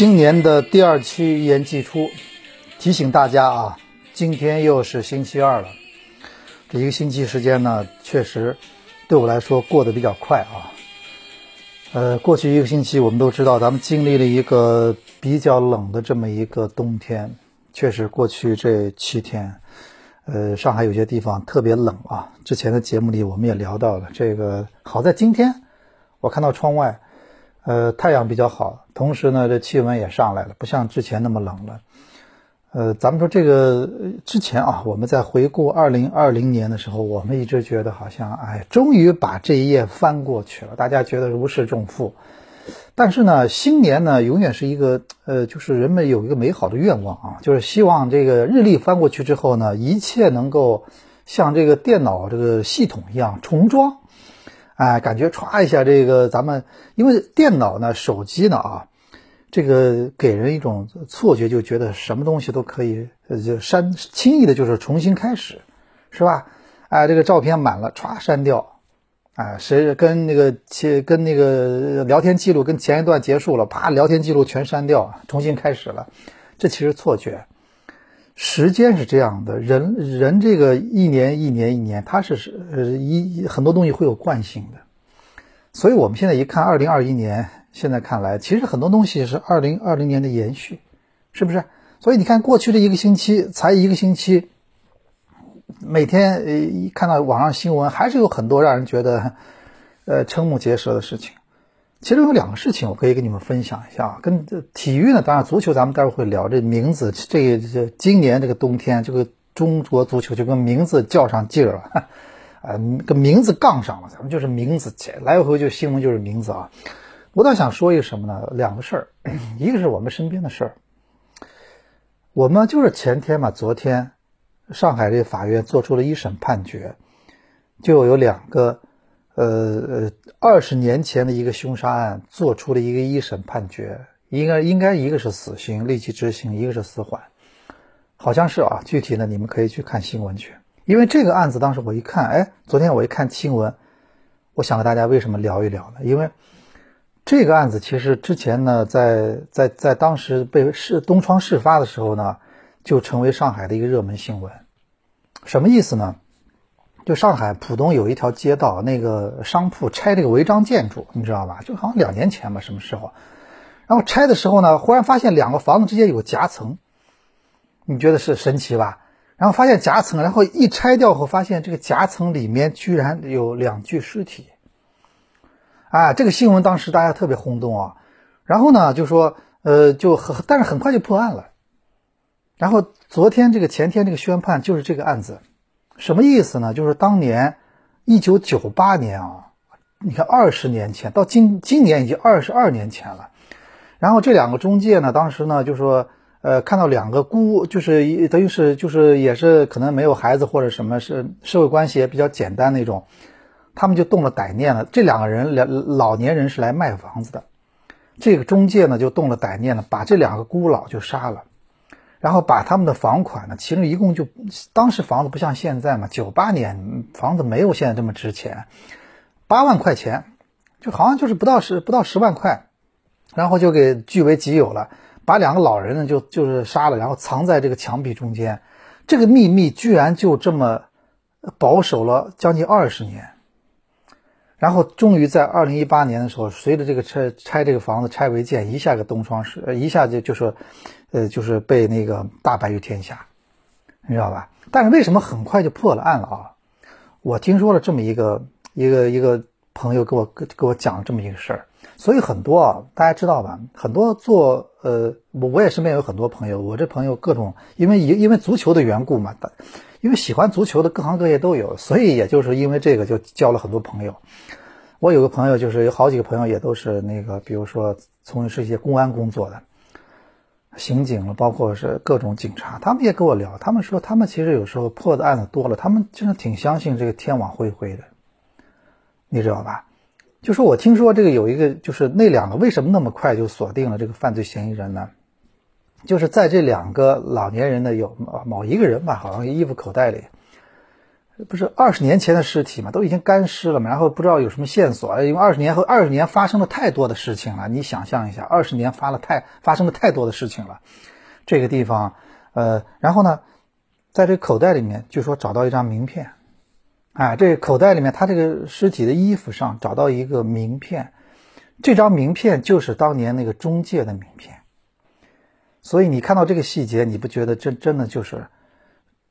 新年的第二期一言既出，提醒大家啊，今天又是星期二了。这一个星期时间呢，确实对我来说过得比较快啊。呃，过去一个星期，我们都知道，咱们经历了一个比较冷的这么一个冬天。确实，过去这七天，呃，上海有些地方特别冷啊。之前的节目里我们也聊到了这个。好在今天，我看到窗外。呃，太阳比较好，同时呢，这气温也上来了，不像之前那么冷了。呃，咱们说这个之前啊，我们在回顾二零二零年的时候，我们一直觉得好像，哎，终于把这一页翻过去了，大家觉得如释重负。但是呢，新年呢，永远是一个呃，就是人们有一个美好的愿望啊，就是希望这个日历翻过去之后呢，一切能够像这个电脑这个系统一样重装。哎，感觉歘一下，这个咱们因为电脑呢、手机呢啊，这个给人一种错觉，就觉得什么东西都可以呃就删，轻易的就是重新开始，是吧？哎，这个照片满了，歘删掉，哎，谁跟那个前跟那个聊天记录跟前一段结束了，啪，聊天记录全删掉，重新开始了，这其实错觉。时间是这样的，人人这个一年一年一年，它是是呃一很多东西会有惯性的，所以我们现在一看二零二一年，现在看来，其实很多东西是二零二零年的延续，是不是？所以你看过去的一个星期，才一个星期，每天呃一看到网上新闻，还是有很多让人觉得呃瞠目结舌的事情。其中有两个事情，我可以跟你们分享一下。跟体育呢，当然足球咱们待会儿会聊。这名字，这这今年这个冬天，这个中国足球就跟名字较上劲儿了，啊，跟名字杠上了。咱们就是名字，来回就新闻就是名字啊。我倒想说一个什么呢？两个事儿，一个是我们身边的事儿。我们就是前天嘛，昨天上海这法院做出了一审判决，就有两个。呃呃，二十年前的一个凶杀案做出了一个一审判决，应该应该一个是死刑立即执行，一个是死缓，好像是啊。具体呢，你们可以去看新闻去。因为这个案子当时我一看，哎，昨天我一看新闻，我想和大家为什么聊一聊呢？因为这个案子其实之前呢，在在在当时被事东窗事发的时候呢，就成为上海的一个热门新闻。什么意思呢？就上海浦东有一条街道，那个商铺拆这个违章建筑，你知道吧？就好像两年前吧，什么时候？然后拆的时候呢，忽然发现两个房子之间有夹层，你觉得是神奇吧？然后发现夹层，然后一拆掉后，发现这个夹层里面居然有两具尸体。啊，这个新闻当时大家特别轰动啊。然后呢，就说呃，就很，但是很快就破案了。然后昨天这个前天这个宣判就是这个案子。什么意思呢？就是当年一九九八年啊，你看二十年前到今今年已经二十二年前了。然后这两个中介呢，当时呢就说，呃，看到两个孤，就是等于是就是也是可能没有孩子或者什么是社会关系也比较简单那种，他们就动了歹念了。这两个人两老年人是来卖房子的，这个中介呢就动了歹念了，把这两个孤老就杀了。然后把他们的房款呢，其中一共就当时房子不像现在嘛，九八年房子没有现在这么值钱，八万块钱，就好像就是不到十不到十万块，然后就给据为己有了，把两个老人呢就就是杀了，然后藏在这个墙壁中间，这个秘密居然就这么保守了将近二十年，然后终于在二零一八年的时候，随着这个拆拆这个房子拆违建，一下个东窗事，一下就就是。呃，就是被那个大白于天下，你知道吧？但是为什么很快就破了案了啊？我听说了这么一个一个一个朋友给我给给我讲了这么一个事儿，所以很多啊，大家知道吧？很多做呃，我我也身边有很多朋友，我这朋友各种因为因因为足球的缘故嘛，因为喜欢足球的各行各业都有，所以也就是因为这个就交了很多朋友。我有个朋友就是有好几个朋友也都是那个，比如说从事一些公安工作的。刑警了，包括是各种警察，他们也跟我聊，他们说他们其实有时候破的案子多了，他们真的挺相信这个天网恢恢的，你知道吧？就说我听说这个有一个，就是那两个为什么那么快就锁定了这个犯罪嫌疑人呢？就是在这两个老年人的有某一个人吧，好像衣服口袋里不是二十年前的尸体嘛，都已经干尸了嘛，然后不知道有什么线索，因为二十年后二十年发生了太多的事情了，你想象一下，二十年发了太发生了太多的事情了，这个地方，呃，然后呢，在这口袋里面就说找到一张名片，哎，这口袋里面他这个尸体的衣服上找到一个名片，这张名片就是当年那个中介的名片，所以你看到这个细节，你不觉得真真的就是？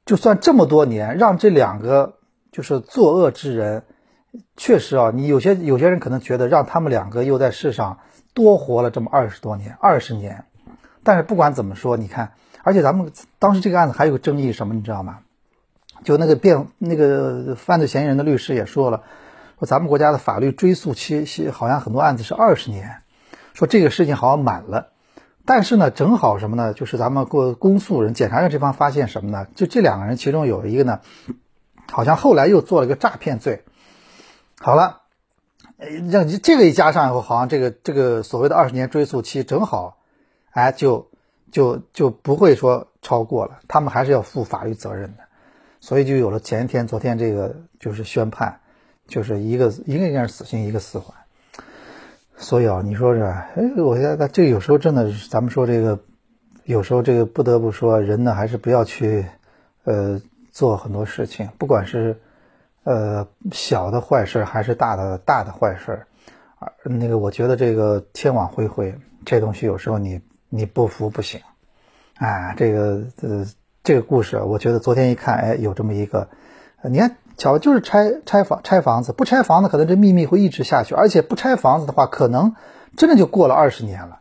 就算这么多年，让这两个就是作恶之人，确实啊，你有些有些人可能觉得让他们两个又在世上多活了这么二十多年，二十年。但是不管怎么说，你看，而且咱们当时这个案子还有个争议什么，你知道吗？就那个辩那个犯罪嫌疑人的律师也说了，说咱们国家的法律追诉期是好像很多案子是二十年，说这个事情好像满了。但是呢，正好什么呢？就是咱们过公诉人、检察院这方发现什么呢？就这两个人其中有一个呢，好像后来又做了个诈骗罪。好了，让你这个一加上以后，好像这个这个所谓的二十年追诉期正好，哎，就就就不会说超过了，他们还是要负法律责任的，所以就有了前一天、昨天这个就是宣判，就是一个一个应该是死刑，一个死缓。所以啊，你说是，哎，我现在这有时候真的，咱们说这个，有时候这个不得不说，人呢还是不要去，呃，做很多事情，不管是，呃，小的坏事还是大的大的坏事，啊，那个我觉得这个天网恢恢，这东西有时候你你不服不行，哎，这个呃这个故事，我觉得昨天一看，哎，有这么一个，你看。巧就是拆拆房拆房子，不拆房子可能这秘密会一直下去，而且不拆房子的话，可能真的就过了二十年了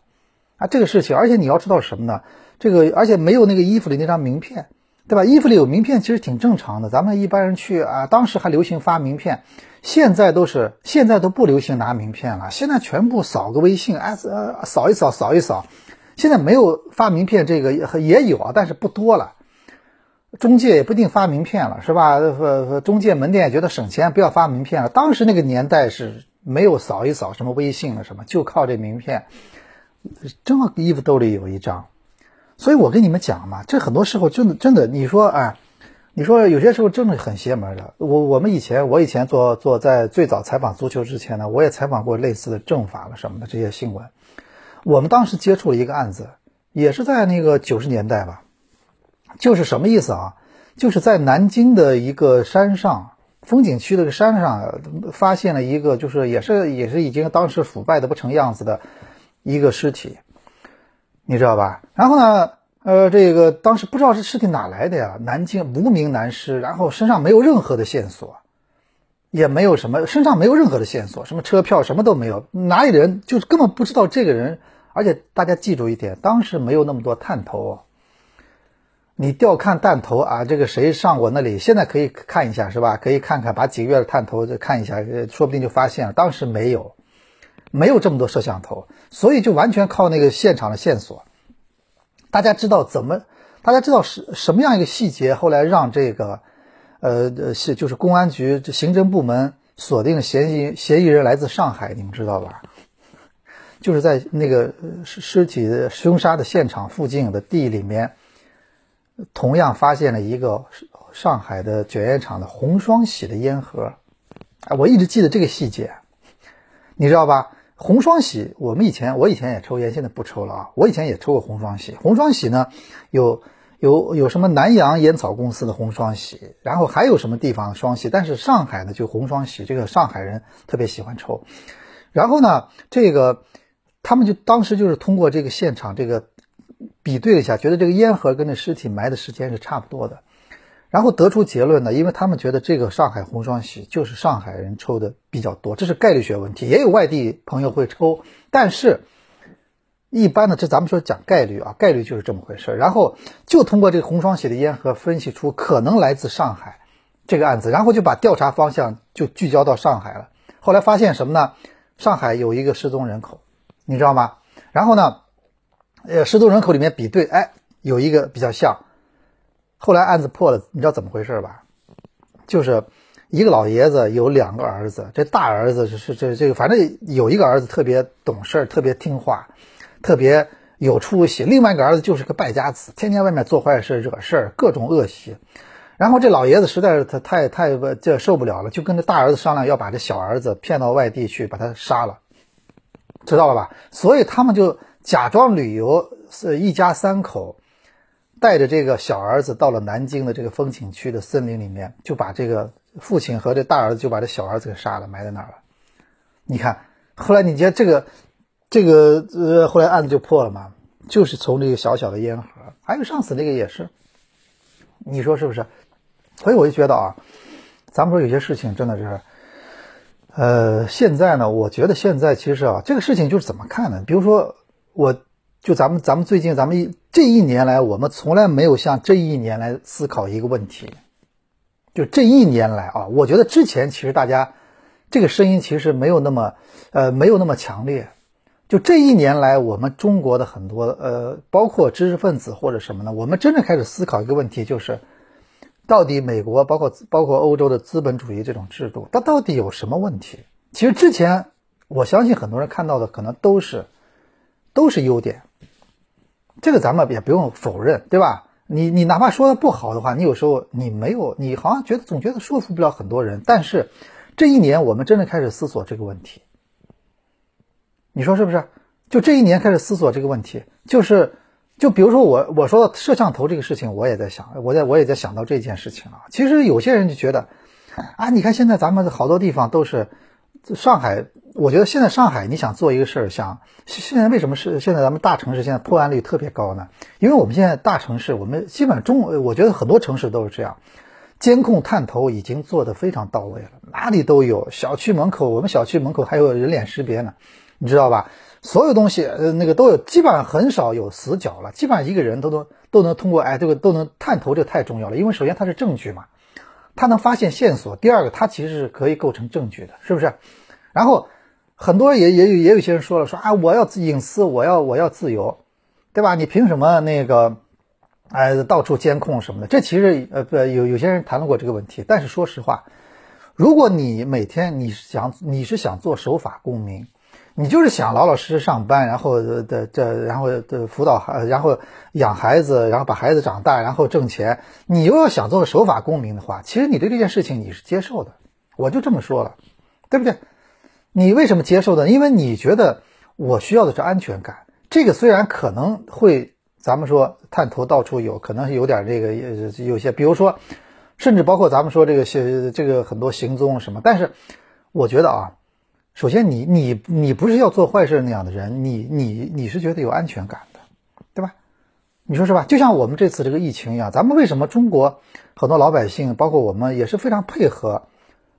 啊！这个事情，而且你要知道什么呢？这个而且没有那个衣服里那张名片，对吧？衣服里有名片其实挺正常的，咱们一般人去啊，当时还流行发名片，现在都是现在都不流行拿名片了，现在全部扫个微信，哎呃扫一扫扫一扫，现在没有发名片这个也有啊，但是不多了。中介也不一定发名片了，是吧？呃，中介门店也觉得省钱，不要发名片了。当时那个年代是没有扫一扫什么微信了什么，就靠这名片。正好衣服兜里有一张，所以我跟你们讲嘛，这很多时候真的真的，你说啊，你说有些时候真的很邪门的。我我们以前我以前做做在最早采访足球之前呢，我也采访过类似的政法了什么的这些新闻。我们当时接触了一个案子，也是在那个九十年代吧。就是什么意思啊？就是在南京的一个山上，风景区的山上，发现了一个，就是也是也是已经当时腐败的不成样子的一个尸体，你知道吧？然后呢，呃，这个当时不知道是尸体哪来的呀？南京无名男尸，然后身上没有任何的线索，也没有什么，身上没有任何的线索，什么车票什么都没有，哪里人就根本不知道这个人，而且大家记住一点，当时没有那么多探头。你调看弹头啊，这个谁上我那里？现在可以看一下，是吧？可以看看，把几个月的探头再看一下，说不定就发现了。当时没有，没有这么多摄像头，所以就完全靠那个现场的线索。大家知道怎么？大家知道是什么样一个细节？后来让这个，呃，是就是公安局这刑侦部门锁定嫌疑嫌疑人来自上海，你们知道吧？就是在那个尸尸体凶杀的现场附近的地里面。同样发现了一个上海的卷烟厂的红双喜的烟盒，哎，我一直记得这个细节，你知道吧？红双喜，我们以前我以前也抽烟，现在不抽了啊。我以前也抽过红双喜，红双喜呢有有有什么南洋烟草公司的红双喜，然后还有什么地方双喜，但是上海的就红双喜，这个上海人特别喜欢抽。然后呢，这个他们就当时就是通过这个现场这个。比对了一下，觉得这个烟盒跟这尸体埋的时间是差不多的，然后得出结论呢，因为他们觉得这个上海红双喜就是上海人抽的比较多，这是概率学问题，也有外地朋友会抽，但是一般的这咱们说讲概率啊，概率就是这么回事儿。然后就通过这个红双喜的烟盒分析出可能来自上海这个案子，然后就把调查方向就聚焦到上海了。后来发现什么呢？上海有一个失踪人口，你知道吗？然后呢？呃，失踪人口里面比对，哎，有一个比较像。后来案子破了，你知道怎么回事吧？就是一个老爷子有两个儿子，这大儿子是这这个，反正有一个儿子特别懂事，特别听话，特别有出息；另外一个儿子就是个败家子，天天外面做坏事、惹事儿，各种恶习。然后这老爷子实在是他太太这受不了了，就跟这大儿子商量要把这小儿子骗到外地去把他杀了，知道了吧？所以他们就假装旅游，是一家三口带着这个小儿子到了南京的这个风景区的森林里面，就把这个父亲和这大儿子就把这小儿子给杀了，埋在那儿了。你看，后来你觉得这个这个呃，后来案子就破了嘛？就是从这个小小的烟盒，还有上次那个也是，你说是不是？所以我就觉得啊，咱们说有些事情真的是，呃，现在呢，我觉得现在其实啊，这个事情就是怎么看呢？比如说，我就咱们咱们最近咱们这一年来，我们从来没有像这一年来思考一个问题，就这一年来啊，我觉得之前其实大家这个声音其实没有那么呃没有那么强烈，就这一年来，我们中国的很多呃，包括知识分子或者什么呢，我们真正开始思考一个问题，就是。到底美国包括包括欧洲的资本主义这种制度，它到底有什么问题？其实之前我相信很多人看到的可能都是都是优点，这个咱们也不用否认，对吧？你你哪怕说的不好的话，你有时候你没有，你好像觉得总觉得说服不了很多人。但是这一年我们真的开始思索这个问题，你说是不是？就这一年开始思索这个问题，就是。就比如说我我说摄像头这个事情，我也在想，我在我也在想到这件事情啊。其实有些人就觉得，啊，你看现在咱们好多地方都是上海，我觉得现在上海你想做一个事儿，想现在为什么是现在咱们大城市现在破案率特别高呢？因为我们现在大城市，我们基本上中，我觉得很多城市都是这样，监控探头已经做得非常到位了，哪里都有，小区门口，我们小区门口还有人脸识别呢，你知道吧？所有东西，呃，那个都有，基本上很少有死角了。基本上一个人都能都能通过，哎，这个都能探头，这太重要了。因为首先它是证据嘛，它能发现线索。第二个，它其实是可以构成证据的，是不是？然后很多人也也有也有些人说了，说啊，我要隐私，我要我要自由，对吧？你凭什么那个，哎，到处监控什么的？这其实呃不有有些人谈论过这个问题。但是说实话，如果你每天你想你是想做守法公民。你就是想老老实实上班，然后的这，然后的辅导孩，然后养孩子，然后把孩子长大，然后挣钱。你又要想做个守法公民的话，其实你对这件事情你是接受的。我就这么说了，对不对？你为什么接受的？因为你觉得我需要的是安全感。这个虽然可能会，咱们说探头到处有，可能是有点这个有些，比如说，甚至包括咱们说这个行这个很多行踪什么，但是我觉得啊。首先，你你你不是要做坏事那样的人，你你你是觉得有安全感的，对吧？你说是吧？就像我们这次这个疫情一样，咱们为什么中国很多老百姓，包括我们也是非常配合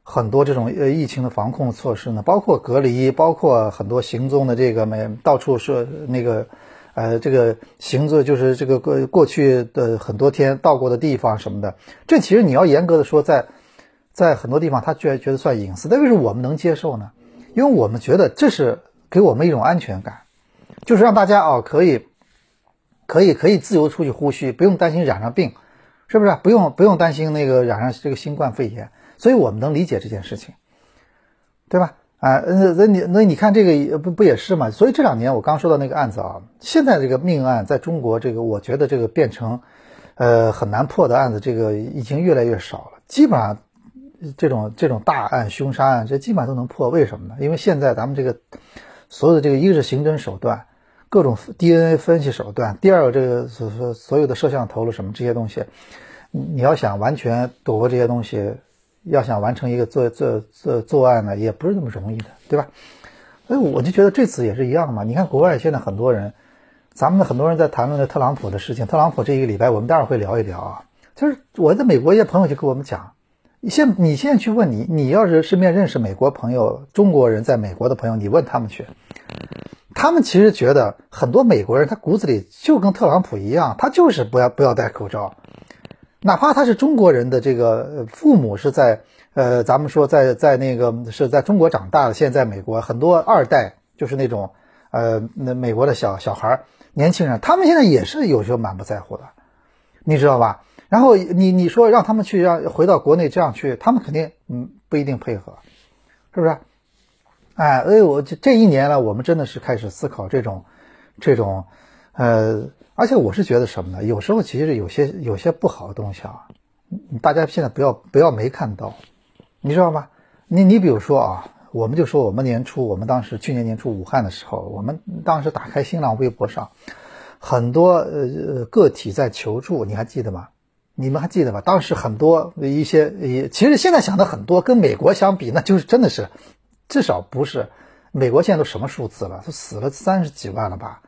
很多这种呃疫情的防控措施呢？包括隔离，包括很多行踪的这个没到处是那个呃这个行踪，就是这个过过去的很多天到过的地方什么的，这其实你要严格的说，在在很多地方他居然觉得算隐私，但为什么我们能接受呢？因为我们觉得这是给我们一种安全感，就是让大家啊可以，可以可以自由出去呼吸，不用担心染上病，是不是？不用不用担心那个染上这个新冠肺炎，所以我们能理解这件事情，对吧？啊，那那你那你看这个不不也是嘛？所以这两年我刚说的那个案子啊，现在这个命案在中国这个，我觉得这个变成呃很难破的案子，这个已经越来越少了，基本上。这种这种大案、凶杀案，这基本上都能破。为什么呢？因为现在咱们这个所有的这个，一个是刑侦手段，各种 DNA 分析手段；第二个，这个所所所有的摄像头了什么这些东西，你要想完全躲过这些东西，要想完成一个作作作作案呢，也不是那么容易的，对吧？所以我就觉得这次也是一样嘛。你看国外现在很多人，咱们很多人在谈论的特朗普的事情。特朗普这一个礼拜，我们待会儿会聊一聊啊。就是我在美国一些朋友就跟我们讲。你现你现在去问你，你要是身边认识美国朋友、中国人在美国的朋友，你问他们去，他们其实觉得很多美国人他骨子里就跟特朗普一样，他就是不要不要戴口罩，哪怕他是中国人的这个父母是在呃，咱们说在在那个是在中国长大的，现在美国很多二代就是那种呃那美国的小小孩年轻人，他们现在也是有时候满不在乎的，你知道吧？然后你你说让他们去让回到国内这样去，他们肯定嗯不一定配合，是不是？哎，所以我这这一年呢，我们真的是开始思考这种这种呃，而且我是觉得什么呢？有时候其实有些有些不好的东西啊，大家现在不要不要没看到，你知道吗？你你比如说啊，我们就说我们年初，我们当时去年年初武汉的时候，我们当时打开新浪微博上，很多呃个体在求助，你还记得吗？你们还记得吧？当时很多一些也，其实现在想的很多，跟美国相比，那就是真的是，至少不是。美国现在都什么数字了？都死了三十几万了吧？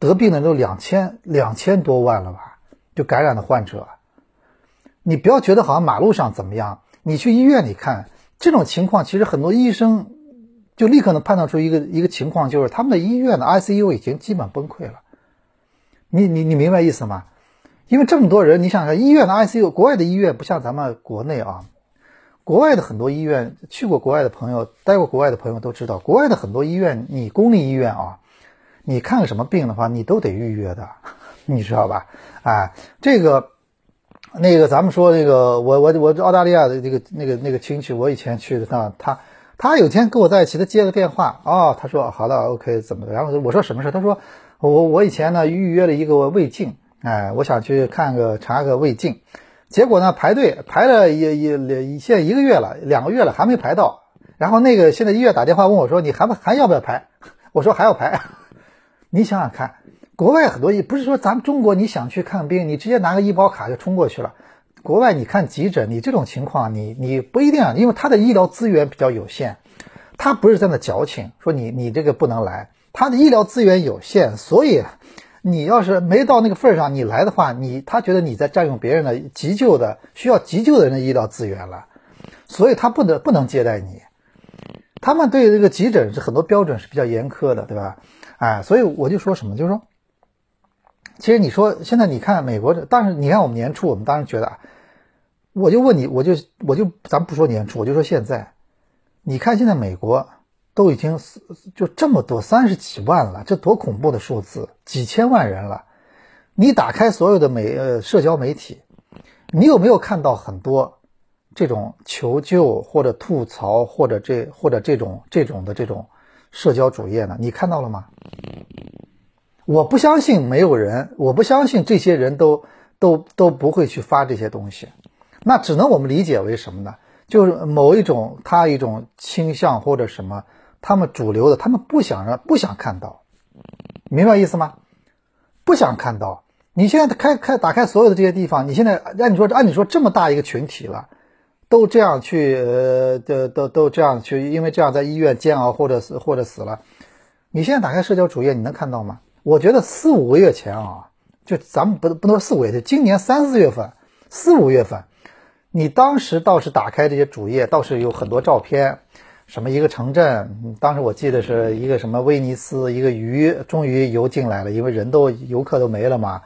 得病的都两千两千多万了吧？就感染的患者，你不要觉得好像马路上怎么样，你去医院里看这种情况，其实很多医生就立刻能判断出一个一个情况，就是他们的医院的 ICU 已经基本崩溃了。你你你明白意思吗？因为这么多人，你想想医院的 ICU，国外的医院不像咱们国内啊。国外的很多医院，去过国外的朋友，待过国外的朋友都知道，国外的很多医院，你公立医院啊，你看个什么病的话，你都得预约的，你知道吧？哎，这个，那个，咱们说那个，我我我澳大利亚的这个那个那个亲戚，我以前去的他他他有天跟我在一起，他接个电话啊，他说好的，OK，怎么的？然后我说什么事？他说我我以前呢预约了一个胃镜，哎，我想去看个查个胃镜。结果呢？排队排了也也也现在一个月了，两个月了还没排到。然后那个现在医院打电话问我说：“你还不还要不要排？” 我说：“还要排。”你想想看，国外很多医不是说咱们中国你想去看病，你直接拿个医保卡就冲过去了。国外你看急诊，你这种情况你你不一定，因为他的医疗资源比较有限，他不是在那矫情说你你这个不能来，他的医疗资源有限，所以。你要是没到那个份儿上，你来的话，你他觉得你在占用别人的急救的需要急救的人的医疗资源了，所以他不能不能接待你。他们对这个急诊是很多标准是比较严苛的，对吧？哎，所以我就说什么，就是说，其实你说现在你看美国，但是你看我们年初，我们当时觉得啊，我就问你，我就我就咱不说年初，我就说现在，你看现在美国。都已经就这么多三十几万了，这多恐怖的数字，几千万人了。你打开所有的媒呃社交媒体，你有没有看到很多这种求救或者吐槽或者这或者这种这种的这种社交主页呢？你看到了吗？我不相信没有人，我不相信这些人都都都不会去发这些东西。那只能我们理解为什么呢？就是某一种他一种倾向或者什么。他们主流的，他们不想让不想看到，明白意思吗？不想看到。你现在开开打开所有的这些地方，你现在按你说按你说这么大一个群体了，都这样去呃都都都这样去，因为这样在医院煎熬或者死或者死了。你现在打开社交主页，你能看到吗？我觉得四五个月前啊，就咱们不不能说四五月，就今年三四月份、四五月份，你当时倒是打开这些主页，倒是有很多照片。什么一个城镇？当时我记得是一个什么威尼斯，一个鱼终于游进来了，因为人都游客都没了嘛。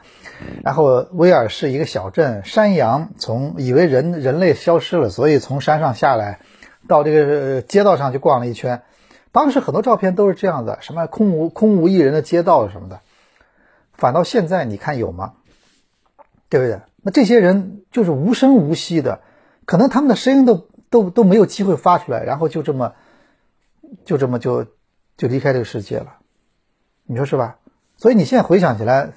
然后威尔士一个小镇，山羊从以为人人类消失了，所以从山上下来，到这个街道上去逛了一圈。当时很多照片都是这样的，什么空无空无一人的街道什么的。反倒现在你看有吗？对不对？那这些人就是无声无息的，可能他们的声音都。都都没有机会发出来，然后就这么，就这么就就离开这个世界了，你说是吧？所以你现在回想起来，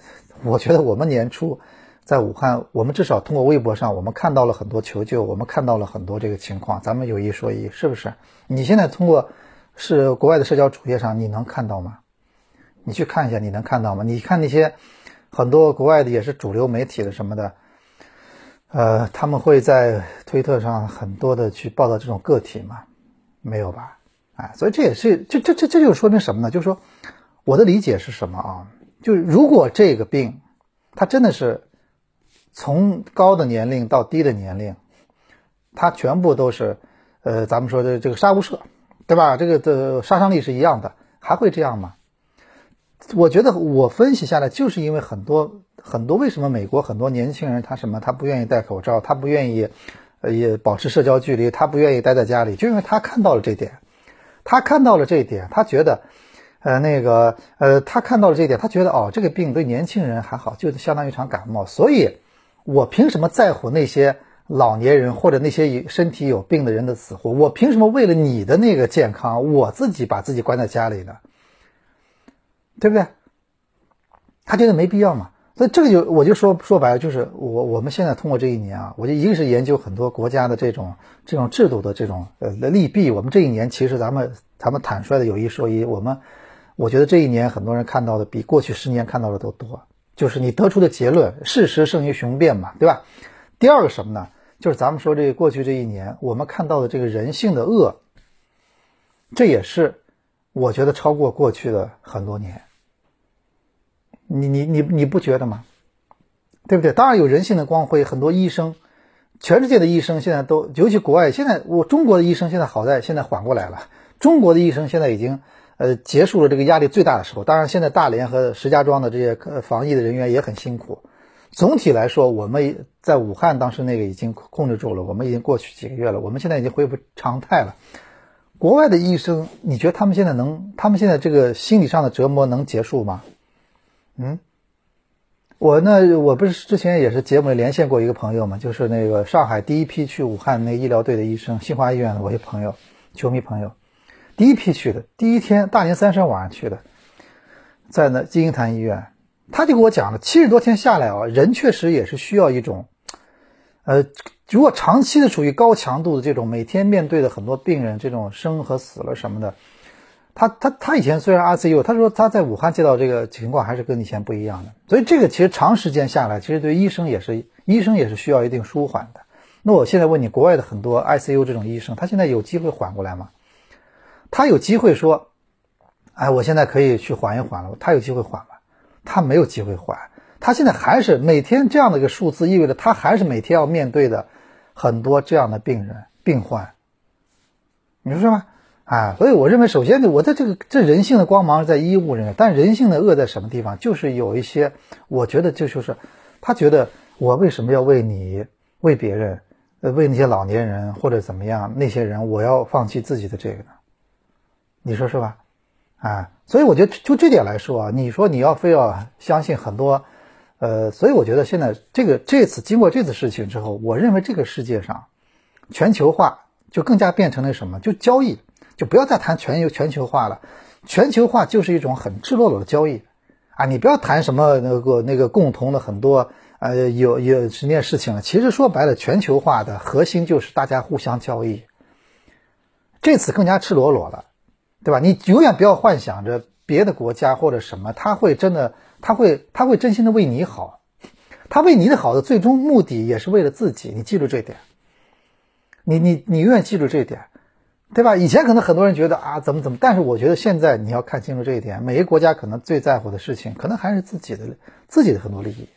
我觉得我们年初在武汉，我们至少通过微博上，我们看到了很多求救，我们看到了很多这个情况。咱们有一说一，是不是？你现在通过是国外的社交主页上，你能看到吗？你去看一下，你能看到吗？你看那些很多国外的也是主流媒体的什么的。呃，他们会在推特上很多的去报道这种个体吗？没有吧？哎，所以这也是这这这这就说明什么呢？就是说，我的理解是什么啊？就是如果这个病，它真的是从高的年龄到低的年龄，它全部都是呃，咱们说的这个杀无赦，对吧？这个的杀伤力是一样的，还会这样吗？我觉得我分析下来，就是因为很多。很多为什么美国很多年轻人他什么他不愿意戴口罩，他不愿意呃也保持社交距离，他不愿意待在家里，就因为他看到了这点，他看到了这一点，他觉得呃那个呃他看到了这一点，他觉得哦这个病对年轻人还好，就相当于一场感冒，所以我凭什么在乎那些老年人或者那些身体有病的人的死活？我凭什么为了你的那个健康，我自己把自己关在家里呢？对不对？他觉得没必要嘛。所以这个就我就说说白了，就是我我们现在通过这一年啊，我就一个是研究很多国家的这种这种制度的这种呃利弊。我们这一年其实咱们咱们坦率的有一说一，我们我觉得这一年很多人看到的比过去十年看到的都多。就是你得出的结论，事实胜于雄辩嘛，对吧？第二个什么呢？就是咱们说这过去这一年，我们看到的这个人性的恶，这也是我觉得超过过去的很多年。你你你你不觉得吗？对不对？当然有人性的光辉，很多医生，全世界的医生现在都，尤其国外，现在我中国的医生现在好在现在缓过来了，中国的医生现在已经呃结束了这个压力最大的时候。当然，现在大连和石家庄的这些防疫的人员也很辛苦。总体来说，我们在武汉当时那个已经控制住了，我们已经过去几个月了，我们现在已经恢复常态了。国外的医生，你觉得他们现在能，他们现在这个心理上的折磨能结束吗？嗯，我那我不是之前也是节目连线过一个朋友嘛，就是那个上海第一批去武汉那医疗队的医生，新华医院的我一朋友，球迷朋友，第一批去的，第一天大年三十晚上去的，在那金银潭医院，他就给我讲了，七十多天下来啊，人确实也是需要一种，呃，如果长期的处于高强度的这种，每天面对的很多病人，这种生和死了什么的。他他他以前虽然 ICU，他说他在武汉接到这个情况还是跟以前不一样的，所以这个其实长时间下来，其实对医生也是医生也是需要一定舒缓的。那我现在问你，国外的很多 ICU 这种医生，他现在有机会缓过来吗？他有机会说，哎，我现在可以去缓一缓了。他有机会缓吗？他没有机会缓。他现在还是每天这样的一个数字，意味着他还是每天要面对的很多这样的病人病患。你说是吗？啊，所以我认为，首先呢，我的这个这人性的光芒在医务人员，但人性的恶在什么地方？就是有一些，我觉得这就是他觉得我为什么要为你、为别人、呃，为那些老年人或者怎么样那些人，我要放弃自己的这个呢？你说是吧？啊，所以我觉得就这点来说啊，你说你要非要相信很多，呃，所以我觉得现在这个这次经过这次事情之后，我认为这个世界上全球化就更加变成了什么？就交易。就不要再谈全球全球化了，全球化就是一种很赤裸裸的交易啊！你不要谈什么那个那个共同的很多呃有有十件事情了。其实说白了，全球化的核心就是大家互相交易。这次更加赤裸裸了，对吧？你永远不要幻想着别的国家或者什么，他会真的他会他会真心的为你好，他为你的好的最终目的也是为了自己。你记住这点，你你你永远记住这一点。对吧？以前可能很多人觉得啊，怎么怎么，但是我觉得现在你要看清楚这一点，每个国家可能最在乎的事情，可能还是自己的自己的很多利益。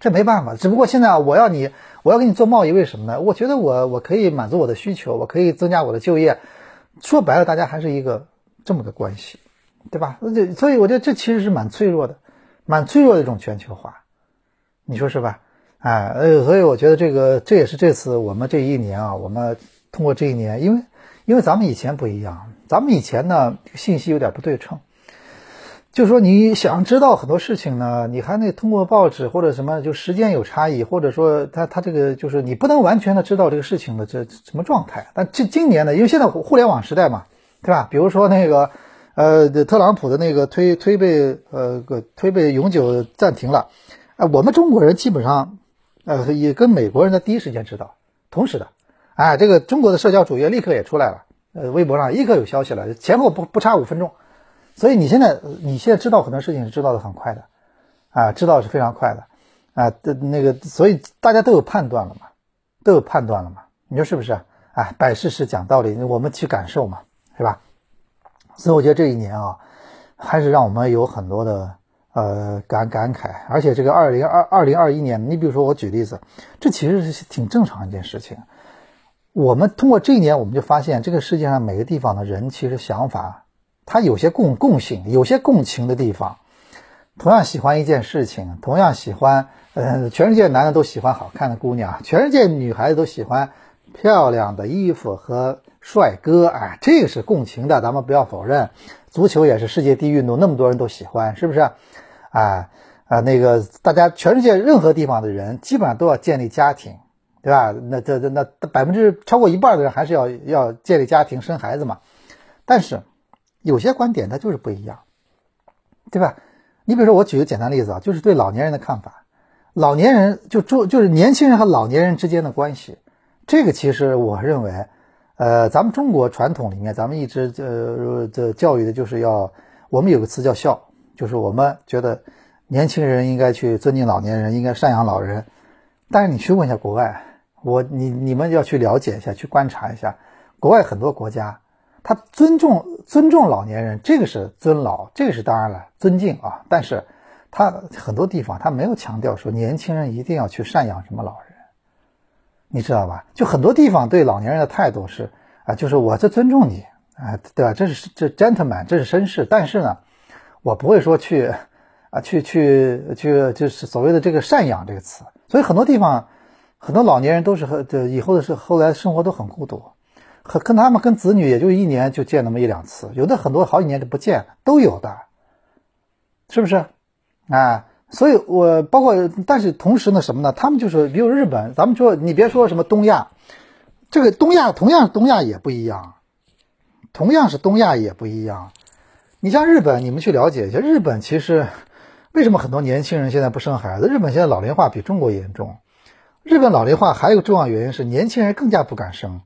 这没办法，只不过现在啊，我要你，我要给你做贸易，为什么呢？我觉得我我可以满足我的需求，我可以增加我的就业。说白了，大家还是一个这么个关系，对吧？这所以我觉得这其实是蛮脆弱的，蛮脆弱的一种全球化，你说是吧？哎，呃，所以我觉得这个这也是这次我们这一年啊，我们通过这一年，因为。因为咱们以前不一样，咱们以前呢信息有点不对称，就说你想知道很多事情呢，你还得通过报纸或者什么，就时间有差异，或者说他他这个就是你不能完全的知道这个事情的这什么状态。但这今年呢，因为现在互联网时代嘛，对吧？比如说那个呃特朗普的那个推推被呃推被永久暂停了，哎，我们中国人基本上呃也跟美国人在第一时间知道，同时的。哎，这个中国的社交主页立刻也出来了，呃，微博上立刻有消息了，前后不不差五分钟，所以你现在你现在知道很多事情是知道的很快的，啊，知道是非常快的，啊，的那个，所以大家都有判断了嘛，都有判断了嘛，你说是不是？哎，摆事实讲道理，我们去感受嘛，是吧？所以我觉得这一年啊，还是让我们有很多的呃感感慨，而且这个二零二二零二一年，你比如说我举例子，这其实是挺正常一件事情。我们通过这一年，我们就发现这个世界上每个地方的人，其实想法他有些共共性，有些共情的地方。同样喜欢一件事情，同样喜欢，呃，全世界男的都喜欢好看的姑娘，全世界女孩子都喜欢漂亮的衣服和帅哥，啊，这个是共情的，咱们不要否认。足球也是世界第一运动，那么多人都喜欢，是不是？啊啊，那个大家全世界任何地方的人，基本上都要建立家庭。对吧？那这这那百分之超过一半的人还是要要建立家庭生孩子嘛？但是有些观点它就是不一样，对吧？你比如说，我举个简单例子啊，就是对老年人的看法。老年人就就就是年轻人和老年人之间的关系，这个其实我认为，呃，咱们中国传统里面，咱们一直呃这教育的就是要，我们有个词叫孝，就是我们觉得年轻人应该去尊敬老年人，应该赡养老人。但是你去问一下国外，我你你们要去了解一下，去观察一下，国外很多国家，他尊重尊重老年人，这个是尊老，这个是当然了，尊敬啊，但是。他很多地方他没有强调说年轻人一定要去赡养什么老人，你知道吧？就很多地方对老年人的态度是啊，就是我这尊重你啊，对吧？这是这 gentleman，这是绅士。但是呢，我不会说去啊，去去去，就是所谓的这个赡养这个词。所以很多地方很多老年人都是和这以后的是后来生活都很孤独，和跟他们跟子女也就一年就见那么一两次，有的很多好几年都不见都有的，是不是？啊，所以我包括，但是同时呢，什么呢？他们就是，比如日本，咱们说，你别说什么东亚，这个东亚同样东亚也不一样，同样是东亚也不一样。你像日本，你们去了解一下，日本其实为什么很多年轻人现在不生孩子？日本现在老龄化比中国严重。日本老龄化还有个重要原因是年轻人更加不敢生。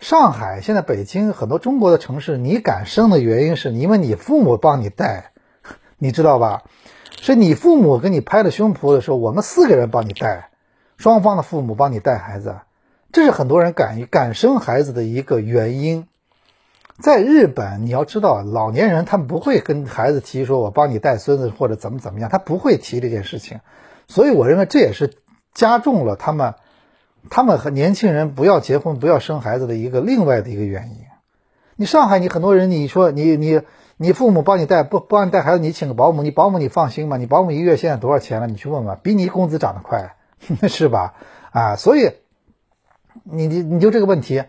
上海现在、北京很多中国的城市，你敢生的原因是因为你父母帮你带，你知道吧？是你父母给你拍了胸脯的时候，我们四个人帮你带，双方的父母帮你带孩子，这是很多人敢敢生孩子的一个原因。在日本，你要知道，老年人他们不会跟孩子提说“我帮你带孙子”或者怎么怎么样，他不会提这件事情。所以，我认为这也是加重了他们他们和年轻人不要结婚、不要生孩子的一个另外的一个原因。你上海，你很多人，你说你你。你父母帮你带不帮你带孩子，你请个保姆，你保姆你放心吗？你保姆一个月现在多少钱了？你去问问，比你工资涨得快，是吧？啊，所以你你你就这个问题，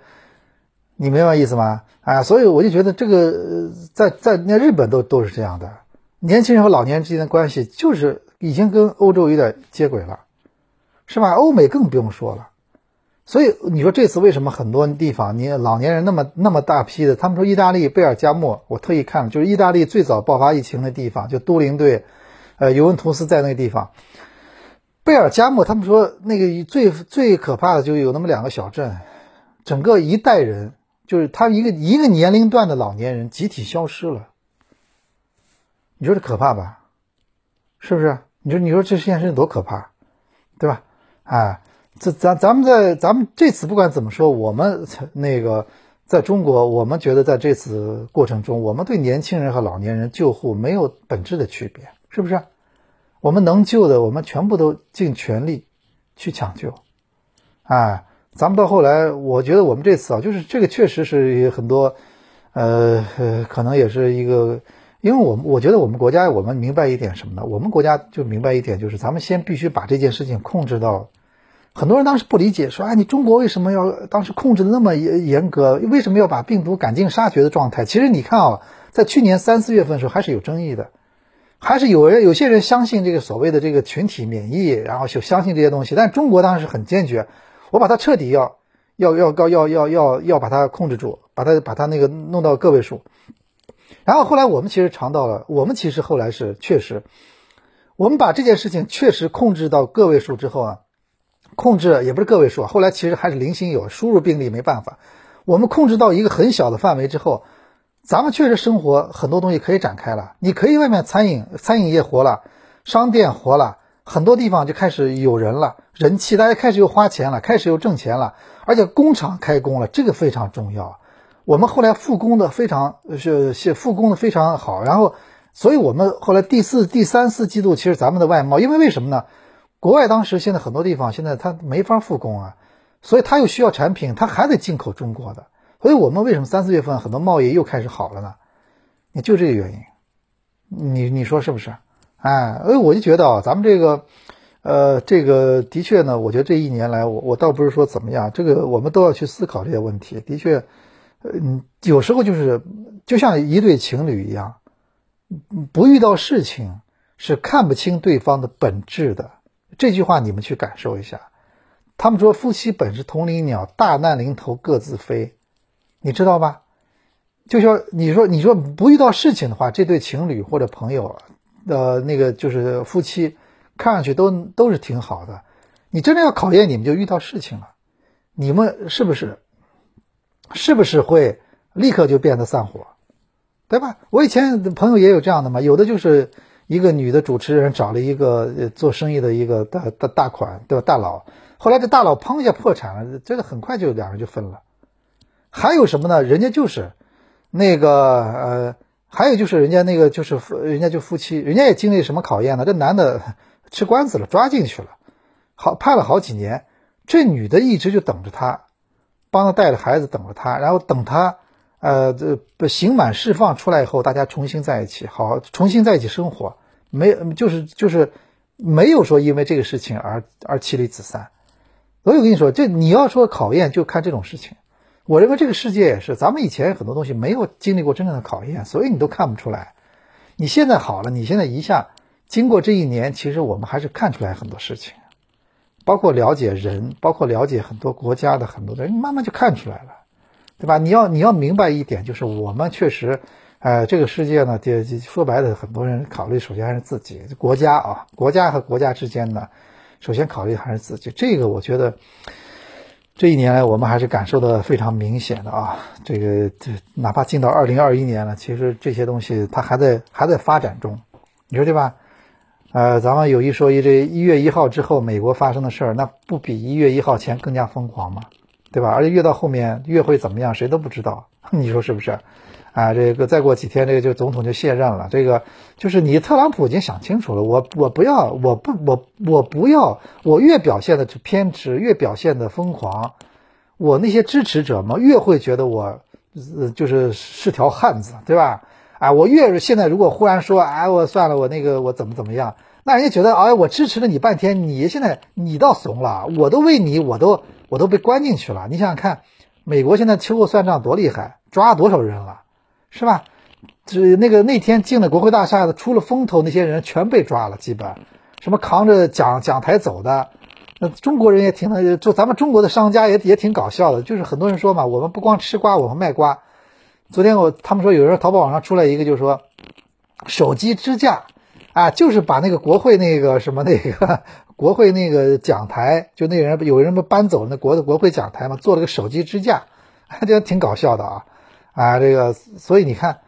你明白意思吗？啊，所以我就觉得这个在在那日本都都是这样的，年轻人和老年人之间的关系就是已经跟欧洲有点接轨了，是吧？欧美更不用说了。所以你说这次为什么很多地方你老年人那么那么大批的？他们说意大利贝尔加莫，我特意看了，就是意大利最早爆发疫情的地方，就都灵队，呃，尤文图斯在那个地方，贝尔加莫，他们说那个最最可怕的就有那么两个小镇，整个一代人就是他一个一个年龄段的老年人集体消失了，你说这可怕吧？是不是？你说你说这件事多可怕，对吧？哎。这咱咱们在咱们这次不管怎么说，我们那个在中国，我们觉得在这次过程中，我们对年轻人和老年人救护没有本质的区别，是不是？我们能救的，我们全部都尽全力去抢救。哎，咱们到后来，我觉得我们这次啊，就是这个确实是很多，呃，可能也是一个，因为我们我觉得我们国家，我们明白一点什么呢？我们国家就明白一点，就是咱们先必须把这件事情控制到。很多人当时不理解，说：“哎，你中国为什么要当时控制的那么严严格？为什么要把病毒赶尽杀绝的状态？”其实你看啊，在去年三四月份的时候还是有争议的，还是有人有些人相信这个所谓的这个群体免疫，然后就相信这些东西。但中国当时很坚决，我把它彻底要要要要要要要要把它控制住，把它把它那个弄到个位数。然后后来我们其实尝到了，我们其实后来是确实，我们把这件事情确实控制到个位数之后啊。控制也不是个位数，后来其实还是零星有输入病例，没办法。我们控制到一个很小的范围之后，咱们确实生活很多东西可以展开了。你可以外面餐饮餐饮业活了，商店活了，很多地方就开始有人了，人气大家开始又花钱了，开始又挣钱了，而且工厂开工了，这个非常重要啊。我们后来复工的非常是是复工的非常好，然后，所以我们后来第四、第三四季度其实咱们的外贸，因为为什么呢？国外当时现在很多地方现在它没法复工啊，所以它又需要产品，它还得进口中国的。所以我们为什么三四月份很多贸易又开始好了呢？也就这个原因，你你说是不是？哎，哎，我就觉得啊，咱们这个，呃，这个的确呢，我觉得这一年来，我我倒不是说怎么样，这个我们都要去思考这些问题。的确，嗯，有时候就是就像一对情侣一样，不遇到事情是看不清对方的本质的。这句话你们去感受一下，他们说夫妻本是同林鸟，大难临头各自飞，你知道吧？就说你说你说不遇到事情的话，这对情侣或者朋友，呃那个就是夫妻，看上去都都是挺好的。你真的要考验你们，就遇到事情了，你们是不是是不是会立刻就变得散伙，对吧？我以前朋友也有这样的嘛，有的就是一个女的主持人找了一个做生意的一个大大大款，对吧？大佬，后来这大佬砰一下破产了，这个很快就两人就分了。还有什么呢？人家就是那个呃。还有就是人家那个就是夫，人家就夫妻，人家也经历什么考验呢？这男的吃官司了，抓进去了，好判了好几年。这女的一直就等着他，帮他带着孩子等着他，然后等他呃这刑满释放出来以后，大家重新在一起，好重新在一起生活，没就是就是没有说因为这个事情而而妻离子散。所以我跟你说，这你要说考验，就看这种事情。我认为这个世界也是，咱们以前很多东西没有经历过真正的考验，所以你都看不出来。你现在好了，你现在一下经过这一年，其实我们还是看出来很多事情，包括了解人，包括了解很多国家的很多人，慢慢就看出来了，对吧？你要你要明白一点，就是我们确实，呃，这个世界呢，就说白了，很多人考虑首先还是自己国家啊，国家和国家之间呢，首先考虑还是自己。这个我觉得。这一年来，我们还是感受的非常明显的啊！这个这哪怕进到二零二一年了，其实这些东西它还在还在发展中，你说对吧？呃，咱们有一说一，这一月一号之后美国发生的事儿，那不比一月一号前更加疯狂吗？对吧？而且越到后面越会怎么样，谁都不知道，你说是不是？啊，这个再过几天，这个就总统就卸任了。这个就是你特朗普已经想清楚了，我我不要，我不我我不要，我越表现的偏执，越表现的疯狂，我那些支持者嘛，越会觉得我就是是条汉子，对吧？啊，我越是现在如果忽然说，哎，我算了，我那个我怎么怎么样，那人家觉得，哎，我支持了你半天，你现在你倒怂了，我都为你，我都我都被关进去了。你想想看，美国现在秋后算账多厉害，抓多少人了？是吧？这那个那天进了国会大厦的，出了风头，那些人全被抓了，基本什么扛着讲讲台走的，那中国人也挺，就咱们中国的商家也也挺搞笑的，就是很多人说嘛，我们不光吃瓜，我们卖瓜。昨天我他们说有人淘宝网上出来一个，就是说手机支架啊，就是把那个国会那个什么那个 国会那个讲台，就那人有人不搬走那国的国会讲台嘛，做了个手机支架，这挺搞笑的啊。啊，这个，所以你看，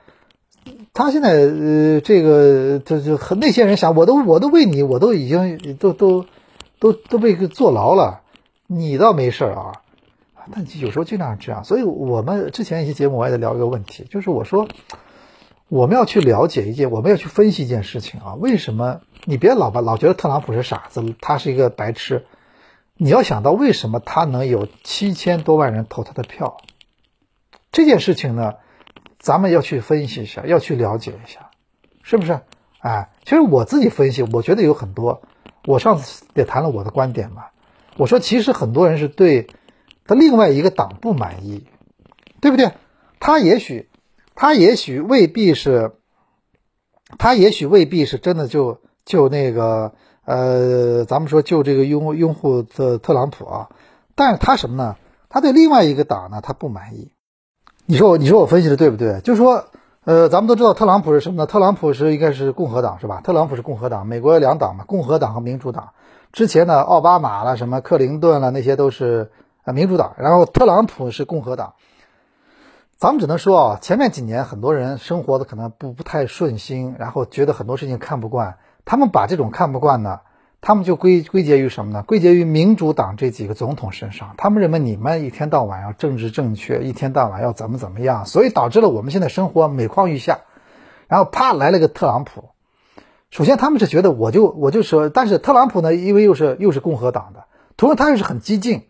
他现在呃，这个就就和那些人想，我都我都为你，我都已经都都都都被坐牢了，你倒没事啊。但有时候经常这样，所以我们之前一些节目我也在聊一个问题，就是我说我们要去了解一件，我们要去分析一件事情啊，为什么你别老把老觉得特朗普是傻子，他是一个白痴，你要想到为什么他能有七千多万人投他的票。这件事情呢，咱们要去分析一下，要去了解一下，是不是？哎，其实我自己分析，我觉得有很多。我上次也谈了我的观点嘛，我说其实很多人是对他另外一个党不满意，对不对？他也许，他也许未必是，他也许未必是真的就就那个呃，咱们说就这个拥拥护特特朗普啊，但是他什么呢？他对另外一个党呢，他不满意。你说我，你说我分析的对不对？就说，呃，咱们都知道特朗普是什么呢？特朗普是应该是共和党是吧？特朗普是共和党，美国有两党嘛，共和党和民主党。之前呢，奥巴马了，什么克林顿了，那些都是啊民主党。然后特朗普是共和党。咱们只能说啊，前面几年很多人生活的可能不不太顺心，然后觉得很多事情看不惯，他们把这种看不惯呢。他们就归归结于什么呢？归结于民主党这几个总统身上。他们认为你们一天到晚要政治正确，一天到晚要怎么怎么样，所以导致了我们现在生活每况愈下。然后啪来了个特朗普。首先他们是觉得我就我就说，但是特朗普呢，因为又是又是共和党的，同时他又是很激进，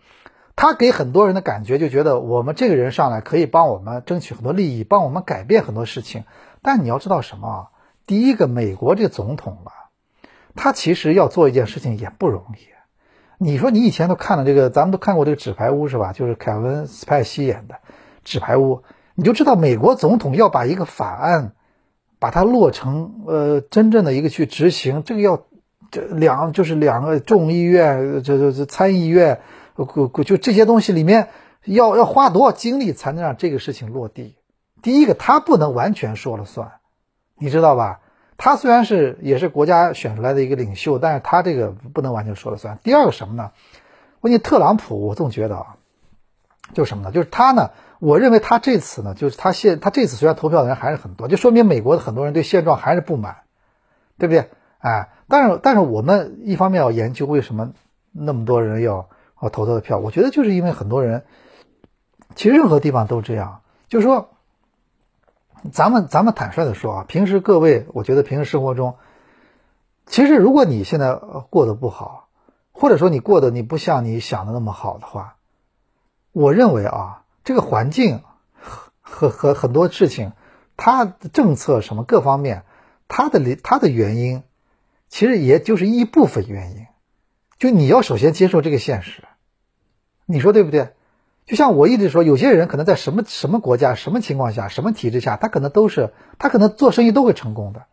他给很多人的感觉就觉得我们这个人上来可以帮我们争取很多利益，帮我们改变很多事情。但你要知道什么啊？第一个，美国这个总统吧。他其实要做一件事情也不容易。你说你以前都看了这个，咱们都看过这个《纸牌屋》是吧？就是凯文·斯派西演的《纸牌屋》，你就知道美国总统要把一个法案，把它落成，呃，真正的一个去执行，这个要这两就是两个众议院，这这这参议院，就这些东西里面要要花多少精力才能让这个事情落地？第一个，他不能完全说了算，你知道吧？他虽然是也是国家选出来的一个领袖，但是他这个不能完全说了算。第二个什么呢？关键特朗普，我总觉得啊，就是什么呢？就是他呢，我认为他这次呢，就是他现他这次虽然投票的人还是很多，就说明美国的很多人对现状还是不满，对不对？哎，但是但是我们一方面要研究为什么那么多人要我投他的票，我觉得就是因为很多人，其实任何地方都这样，就是说。咱们咱们坦率的说啊，平时各位，我觉得平时生活中，其实如果你现在过得不好，或者说你过得你不像你想的那么好的话，我认为啊，这个环境和和很多事情，它的政策什么各方面，它的它的原因，其实也就是一部分原因，就你要首先接受这个现实，你说对不对？就像我一直说，有些人可能在什么什么国家、什么情况下、什么体制下，他可能都是他可能做生意都会成功的，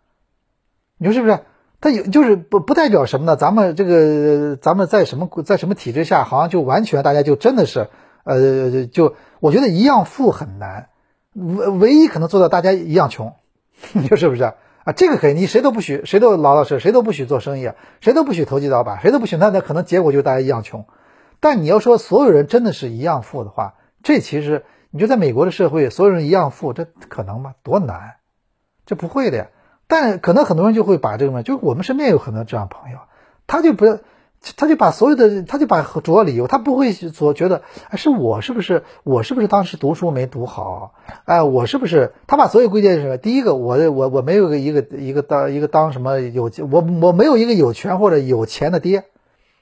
你说是不是？他有就是不不代表什么呢？咱们这个咱们在什么在什么体制下，好像就完全大家就真的是呃，就我觉得一样富很难，唯唯一可能做到大家一样穷，你说是不是啊？这个可以，你谁都不许，谁都老老实，谁都不许做生意，谁都不许投机倒把，谁都不许，那那可能结果就大家一样穷。但你要说所有人真的是一样富的话，这其实你就在美国的社会，所有人一样富，这可能吗？多难，这不会的呀。但可能很多人就会把这个嘛，就我们身边有很多这样朋友，他就不要，他就把所有的，他就把主要理由，他不会所觉得，哎，是我是不是我是不是当时读书没读好？哎，我是不是？他把所有归结是什么？第一个，我我我没有个一个一个当一个当什么有我我没有一个有权或者有钱的爹，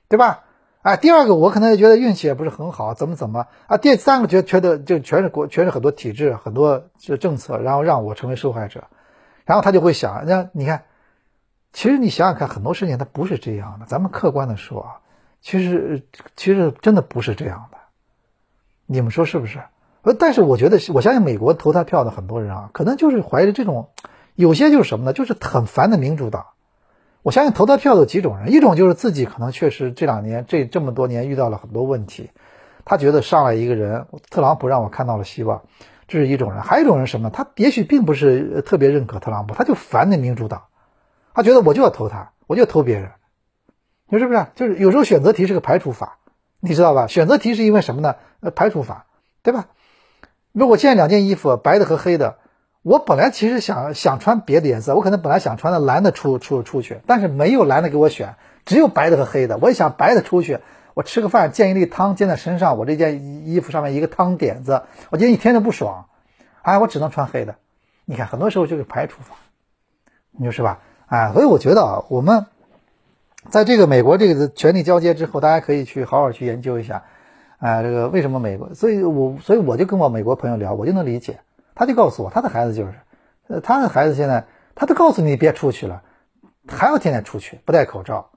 对吧？哎，第二个我可能觉得运气也不是很好，怎么怎么啊？第三个觉觉得就全是国，全是很多体制、很多这政策，然后让我成为受害者，然后他就会想，那你看，其实你想想看，很多事情它不是这样的。咱们客观的说啊，其实其实真的不是这样的，你们说是不是？呃，但是我觉得，我相信美国投他票的很多人啊，可能就是怀着这种，有些就是什么呢？就是很烦的民主党。我相信投他票的几种人，一种就是自己可能确实这两年这这么多年遇到了很多问题，他觉得上来一个人特朗普让我看到了希望，这是一种人；还有一种人什么？他也许并不是特别认可特朗普，他就烦那民主党，他觉得我就要投他，我就要投别人，你说是不是？就是有时候选择题是个排除法，你知道吧？选择题是因为什么呢？呃，排除法，对吧？如果现在两件衣服，白的和黑的。我本来其实想想穿别的颜色，我可能本来想穿的蓝的出出出去，但是没有蓝的给我选，只有白的和黑的。我也想白的出去，我吃个饭溅一粒汤溅在身上，我这件衣服上面一个汤点子，我今天一天都不爽，哎，我只能穿黑的。你看，很多时候就是排除法，你说是吧？啊，所以我觉得啊，我们在这个美国这个权力交接之后，大家可以去好好去研究一下，啊，这个为什么美国？所以我所以我就跟我美国朋友聊，我就能理解。他就告诉我，他的孩子就是，呃，他的孩子现在，他都告诉你别出去了，还要天天出去，不戴口罩。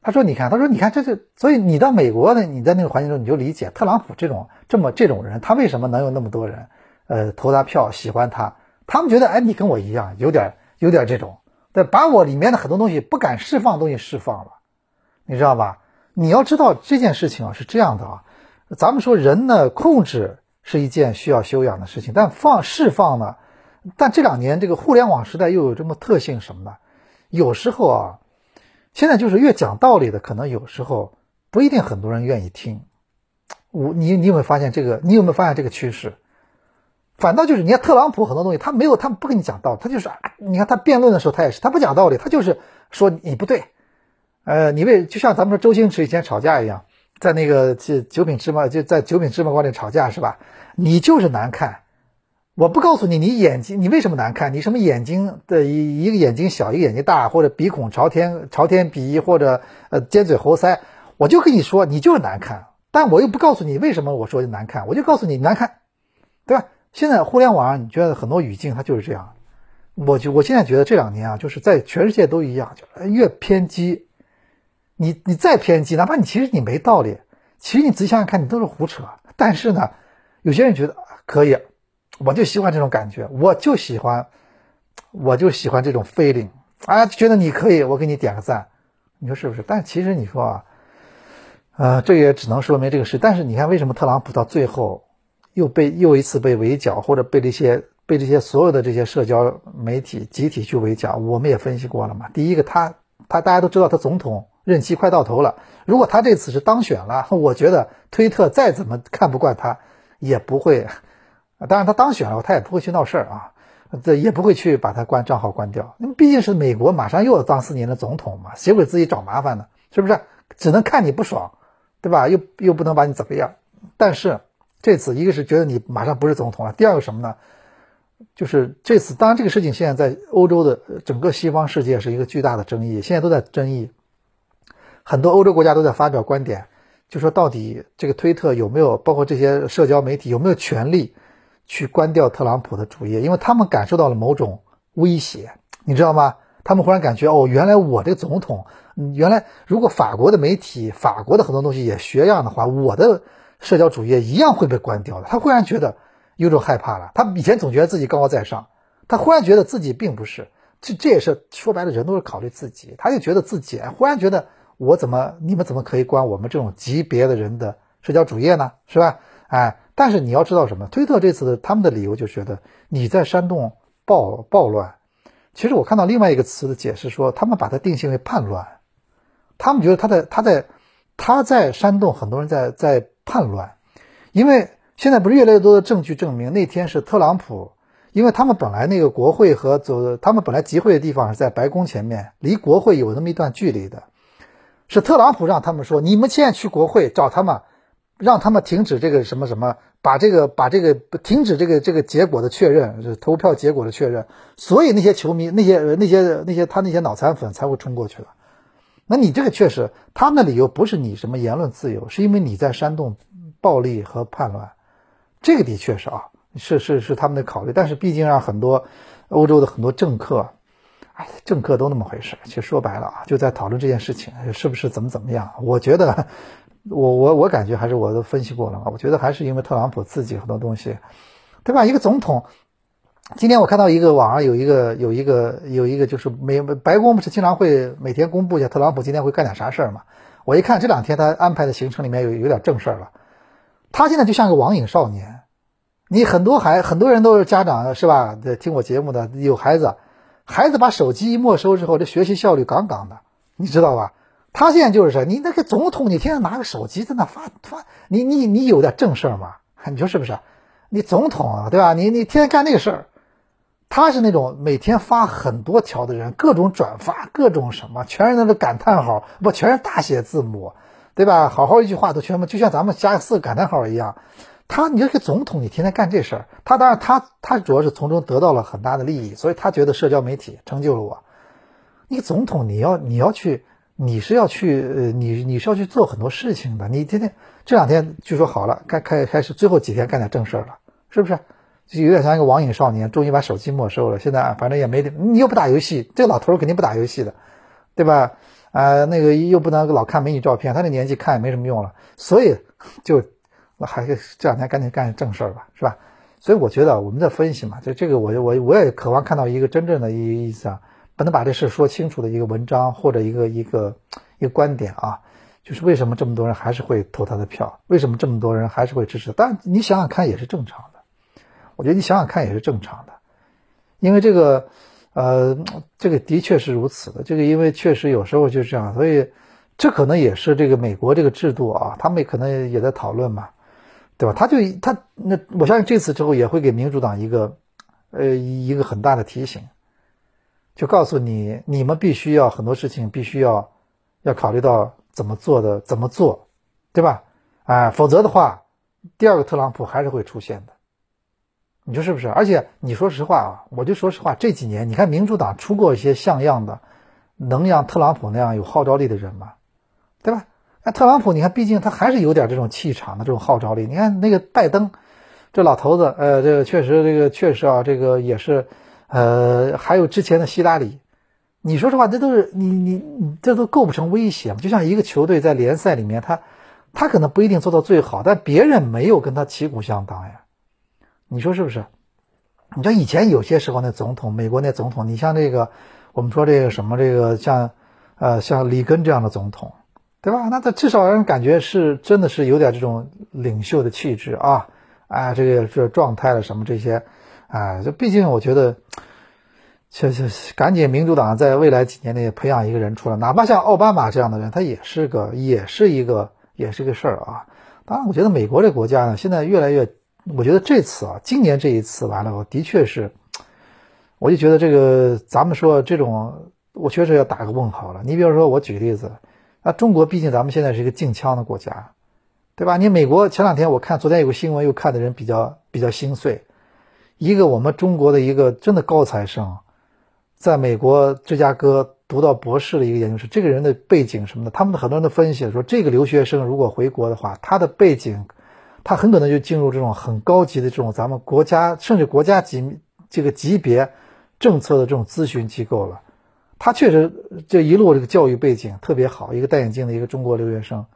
他说，你看，他说，你看，这是，所以你到美国呢，你在那个环境中，你就理解特朗普这种这么这种人，他为什么能有那么多人，呃，投他票，喜欢他。他们觉得，哎，你跟我一样，有点有点这种，对，把我里面的很多东西不敢释放的东西释放了，你知道吧？你要知道这件事情啊是这样的啊，咱们说人呢控制。是一件需要修养的事情，但放释放呢？但这两年这个互联网时代又有这么特性什么呢？有时候啊，现在就是越讲道理的，可能有时候不一定很多人愿意听。我你你有没有发现这个？你有没有发现这个趋势？反倒就是你看特朗普很多东西，他没有，他不跟你讲道理，他就是你看他辩论的时候，他也是他不讲道理，他就是说你不对。呃，你为就像咱们说周星驰以前吵架一样。在那个九九品芝麻就在九品芝麻官里吵架是吧？你就是难看，我不告诉你，你眼睛你为什么难看？你什么眼睛的一一个眼睛小，一个眼睛大，或者鼻孔朝天朝天鼻，或者呃尖嘴猴腮，我就跟你说，你就是难看。但我又不告诉你为什么我说难看，我就告诉你难看，对吧？现在互联网上你觉得很多语境它就是这样，我就我现在觉得这两年啊，就是在全世界都一样，就越偏激。你你再偏激，哪怕你其实你没道理，其实你仔细想想看，你都是胡扯。但是呢，有些人觉得可以，我就喜欢这种感觉，我就喜欢，我就喜欢这种 feeling 啊，觉得你可以，我给你点个赞，你说是不是？但其实你说啊，呃，这也只能说明这个事。但是你看，为什么特朗普到最后又被又一次被围剿，或者被这些被这些所有的这些社交媒体集体去围剿，我们也分析过了嘛。第一个，他他大家都知道他总统任期快到头了，如果他这次是当选了，我觉得推特再怎么看不惯他，也不会，当然他当选了，他也不会去闹事儿啊，这也不会去把他关账号关掉。因为毕竟是美国马上又要当四年的总统嘛，谁会自己找麻烦呢？是不是？只能看你不爽，对吧？又又不能把你怎么样。但是这次一个是觉得你马上不是总统了，第二个什么呢？就是这次，当然这个事情现在在欧洲的整个西方世界是一个巨大的争议，现在都在争议，很多欧洲国家都在发表观点，就说到底这个推特有没有，包括这些社交媒体有没有权利去关掉特朗普的主页，因为他们感受到了某种威胁，你知道吗？他们忽然感觉哦，原来我这个总统，原来如果法国的媒体、法国的很多东西也学样的话，我的社交主页一样会被关掉的。他忽然觉得。有种害怕了，他以前总觉得自己高高在上，他忽然觉得自己并不是，这这也是说白了，人都是考虑自己，他就觉得自己忽然觉得我怎么你们怎么可以关我们这种级别的人的社交主页呢？是吧？哎，但是你要知道什么？推特这次的他们的理由就觉得你在煽动暴暴乱，其实我看到另外一个词的解释说，他们把它定性为叛乱，他们觉得他在他在他在煽动很多人在在叛乱，因为。现在不是越来越多的证据证明那天是特朗普，因为他们本来那个国会和走，他们本来集会的地方是在白宫前面，离国会有那么一段距离的，是特朗普让他们说，你们现在去国会找他们，让他们停止这个什么什么，把这个把这个停止这个这个结果的确认，投票结果的确认，所以那些球迷那些那些那些他那些脑残粉才会冲过去了。那你这个确实，他们的理由不是你什么言论自由，是因为你在煽动暴力和叛乱。这个的确是啊，是是是他们的考虑，但是毕竟让很多欧洲的很多政客，哎，政客都那么回事。其实说白了啊，就在讨论这件事情是不是怎么怎么样。我觉得，我我我感觉还是我都分析过了嘛。我觉得还是因为特朗普自己很多东西，对吧？一个总统，今天我看到一个网上有一个有一个有一个就是美白宫不是经常会每天公布一下特朗普今天会干点啥事儿嘛？我一看这两天他安排的行程里面有有点正事儿了。他现在就像个网瘾少年，你很多孩很多人都是家长是吧？听我节目的有孩子，孩子把手机没收之后，这学习效率杠杠的，你知道吧？他现在就是，你那个总统，你天天拿个手机在那发发，你你你有点正事儿吗？你说是不是？你总统啊，对吧？你你天天干那个事儿，他是那种每天发很多条的人，各种转发，各种什么，全是那个感叹号，不全是大写字母。对吧？好好一句话都全部，就像咱们加四个感叹号一样。他，你这个总统，你天天干这事儿，他当然他他主要是从中得到了很大的利益，所以他觉得社交媒体成就了我。你总统，你要你要去，你是要去，呃，你你是要去做很多事情的。你天天这两天据说好了，开开开始最后几天干点正事儿了，是不是？就有点像一个网瘾少年，终于把手机没收了。现在反正也没你又不打游戏，这老头肯定不打游戏的，对吧？啊，那个又不能老看美女照片，他那年纪看也没什么用了，所以就还是这两天赶紧干正事儿吧，是吧？所以我觉得我们在分析嘛，就这个我我我也渴望看到一个真正的一意思啊，不能把这事说清楚的一个文章或者一个一个一个观点啊，就是为什么这么多人还是会投他的票，为什么这么多人还是会支持？但你想想看也是正常的，我觉得你想想看也是正常的，因为这个。呃，这个的确是如此的。这个因为确实有时候就是这样，所以这可能也是这个美国这个制度啊，他们可能也在讨论嘛，对吧？他就他那我相信这次之后也会给民主党一个呃一个很大的提醒，就告诉你你们必须要很多事情必须要要考虑到怎么做的怎么做，对吧？哎，否则的话，第二个特朗普还是会出现的。你说是不是？而且你说实话啊，我就说实话，这几年你看民主党出过一些像样的，能像特朗普那样有号召力的人吗？对吧？那特朗普，你看，毕竟他还是有点这种气场的这种号召力。你看那个拜登，这老头子，呃，这个确实，这个确实啊，这个也是，呃，还有之前的希拉里，你说实话，这都是你你你这都构不成威胁？就像一个球队在联赛里面，他他可能不一定做到最好，但别人没有跟他旗鼓相当呀。你说是不是？你像以前有些时候那总统，美国那总统，你像这个，我们说这个什么这个像，呃，像里根这样的总统，对吧？那他至少让人感觉是真的是有点这种领袖的气质啊，啊，这个这状态了什么这些，哎，这毕竟我觉得，这这赶紧民主党在未来几年内培养一个人出来，哪怕像奥巴马这样的人，他也是个，也是一个，也是个事儿啊。当然，我觉得美国这国家呢，现在越来越，我觉得这次啊，今年这一次完了，我的确是，我就觉得这个咱们说这种，我确实要打个问号了。你比如说，我举个例子，那中国毕竟咱们现在是一个禁枪的国家，对吧？你美国前两天我看，昨天有个新闻，又看的人比较比较心碎。一个我们中国的一个真的高材生，在美国芝加哥读到博士的一个研究生，这个人的背景什么的，他们的很多人都分析说，这个留学生如果回国的话，他的背景，他很可能就进入这种很高级的这种咱们国家甚至国家级这个级别政策的这种咨询机构了。他确实这一路这个教育背景特别好，一个戴眼镜的一个中国留学生，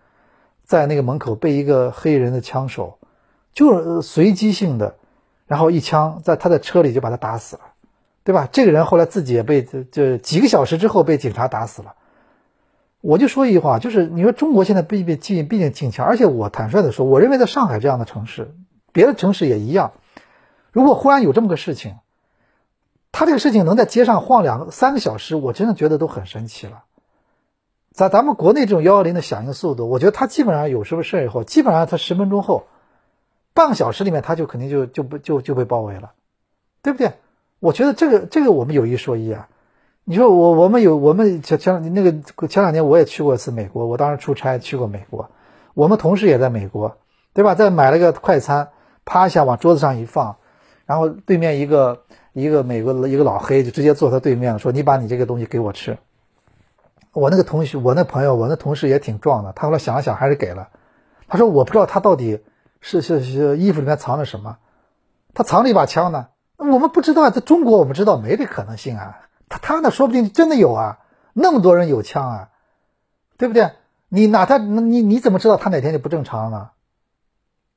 在那个门口被一个黑人的枪手，就是随机性的。然后一枪在他的车里就把他打死了，对吧？这个人后来自己也被就几个小时之后被警察打死了。我就说一句话，就是你说中国现在毕毕竟毕竟禁枪，而且我坦率的说，我认为在上海这样的城市，别的城市也一样。如果忽然有这么个事情，他这个事情能在街上晃两个三个小时，我真的觉得都很神奇了。在咱们国内这种幺幺零的响应速度，我觉得他基本上有什么事以后，基本上他十分钟后。半个小时里面，他就肯定就就不就就被包围了，对不对？我觉得这个这个我们有一说一啊。你说我我们有我们前前两那个前两年我也去过一次美国，我当时出差去过美国，我们同事也在美国，对吧？在买了个快餐，啪一下往桌子上一放，然后对面一个一个美国一个老黑就直接坐他对面了，说你把你这个东西给我吃。我那个同学，我那朋友，我那同事也挺壮的，他后来想了想还是给了。他说我不知道他到底。是是是，衣服里面藏着什么？他藏了一把枪呢？我们不知道，在中国我们知道没这可能性啊。他他那说不定真的有啊，那么多人有枪啊，对不对？你哪他你你怎么知道他哪天就不正常了？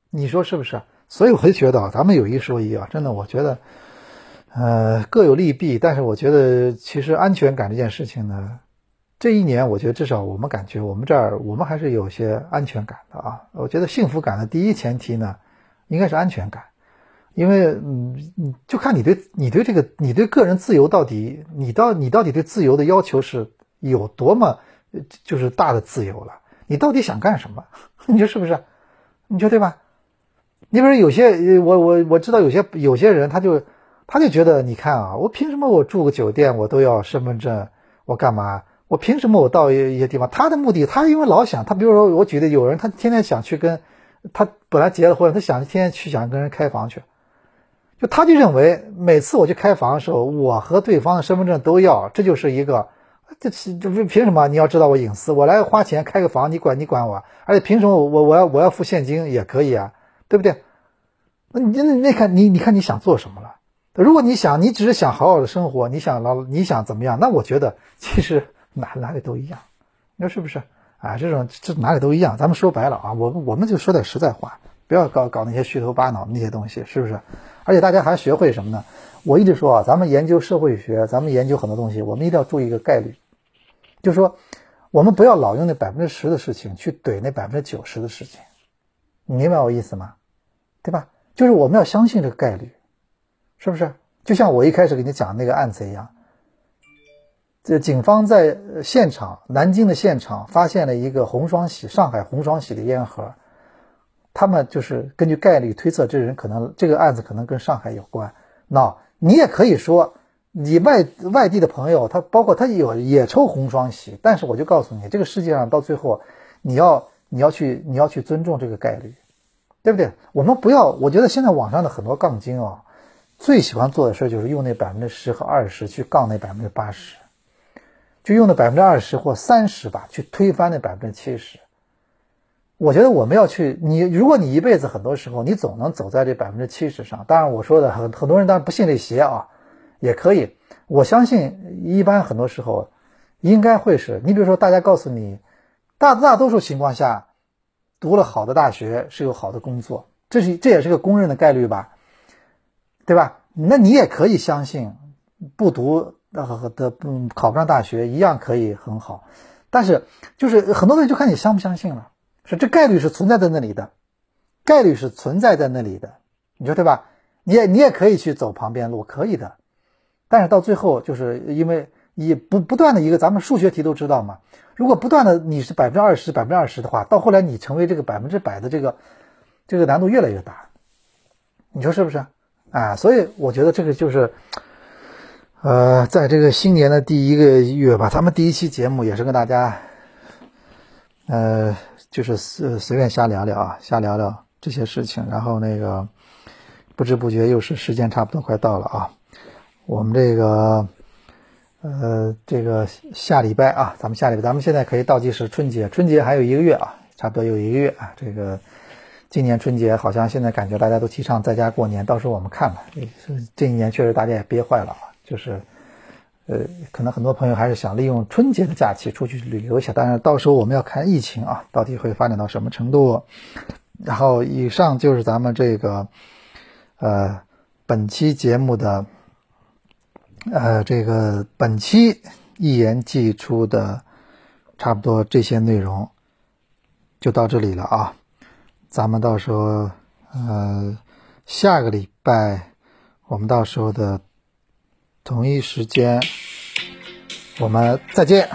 你说是不是？所以我就觉得啊，咱们有一说一啊，真的，我觉得，呃，各有利弊。但是我觉得，其实安全感这件事情呢。这一年，我觉得至少我们感觉，我们这儿我们还是有些安全感的啊。我觉得幸福感的第一前提呢，应该是安全感，因为嗯，就看你对你对这个你对个人自由到底，你到你到底对自由的要求是有多么就是大的自由了？你到底想干什么？你说是不是？你说对吧？你比如有些我我我知道有些有些人他就他就觉得，你看啊，我凭什么我住个酒店我都要身份证？我干嘛？我凭什么我到一一些地方？他的目的，他因为老想他，比如说我举的有人，他天天想去跟，他本来结了婚，他想天天去想跟人开房去，他就认为每次我去开房的时候，我和对方的身份证都要，这就是一个，这这凭什么？你要知道我隐私，我来花钱开个房，你管你管我，而且凭什么我我要我要付现金也可以啊，对不对？那你那那看你你看你想做什么了？如果你想你只是想好好的生活，你想老你想怎么样？那我觉得其实。哪哪里都一样，你说是不是？啊，这种这哪里都一样。咱们说白了啊，我我们就说点实在话，不要搞搞那些虚头巴脑的那些东西，是不是？而且大家还学会什么呢？我一直说啊，咱们研究社会学，咱们研究很多东西，我们一定要注意一个概率，就是说，我们不要老用那百分之十的事情去怼那百分之九十的事情，你明白我意思吗？对吧？就是我们要相信这个概率，是不是？就像我一开始给你讲那个案子一样。这警方在现场，南京的现场发现了一个红双喜，上海红双喜的烟盒。他们就是根据概率推测，这人可能这个案子可能跟上海有关。那你也可以说，你外外地的朋友，他包括他有也抽红双喜，但是我就告诉你，这个世界上到最后，你要你要去你要去尊重这个概率，对不对？我们不要，我觉得现在网上的很多杠精啊，最喜欢做的事就是用那百分之十和二十去杠那百分之八十。就用那百分之二十或三十吧，去推翻那百分之七十。我觉得我们要去，你如果你一辈子很多时候你总能走在这百分之七十上，当然我说的很很多人当然不信这邪啊，也可以。我相信一般很多时候应该会是你比如说大家告诉你，大大多数情况下读了好的大学是有好的工作，这是这也是个公认的概率吧，对吧？那你也可以相信不读。呃的嗯，考不上大学一样可以很好，但是就是很多东西就看你相不相信了，是这概率是存在在那里的，概率是存在在那里的，你说对吧？你也你也可以去走旁边路，可以的。但是到最后，就是因为你不不断的一个，咱们数学题都知道嘛。如果不断的你是百分之二十百分之二十的话，到后来你成为这个百分之百的这个，这个难度越来越大。你说是不是？啊，所以我觉得这个就是，呃，在这个新年的第一个月吧，咱们第一期节目也是跟大家，呃，就是随随便瞎聊聊啊，瞎聊聊这些事情。然后那个不知不觉又是时间差不多快到了啊，我们这个。呃，这个下礼拜啊，咱们下礼拜，咱们现在可以倒计时春节，春节还有一个月啊，差不多有一个月啊。这个今年春节好像现在感觉大家都提倡在家过年，到时候我们看吧。这一年确实大家也憋坏了啊，就是呃，可能很多朋友还是想利用春节的假期出去旅游一下，但是到时候我们要看疫情啊，到底会发展到什么程度。然后以上就是咱们这个呃本期节目的。呃，这个本期一言既出的差不多这些内容就到这里了啊，咱们到时候呃下个礼拜我们到时候的同一时间我们再见。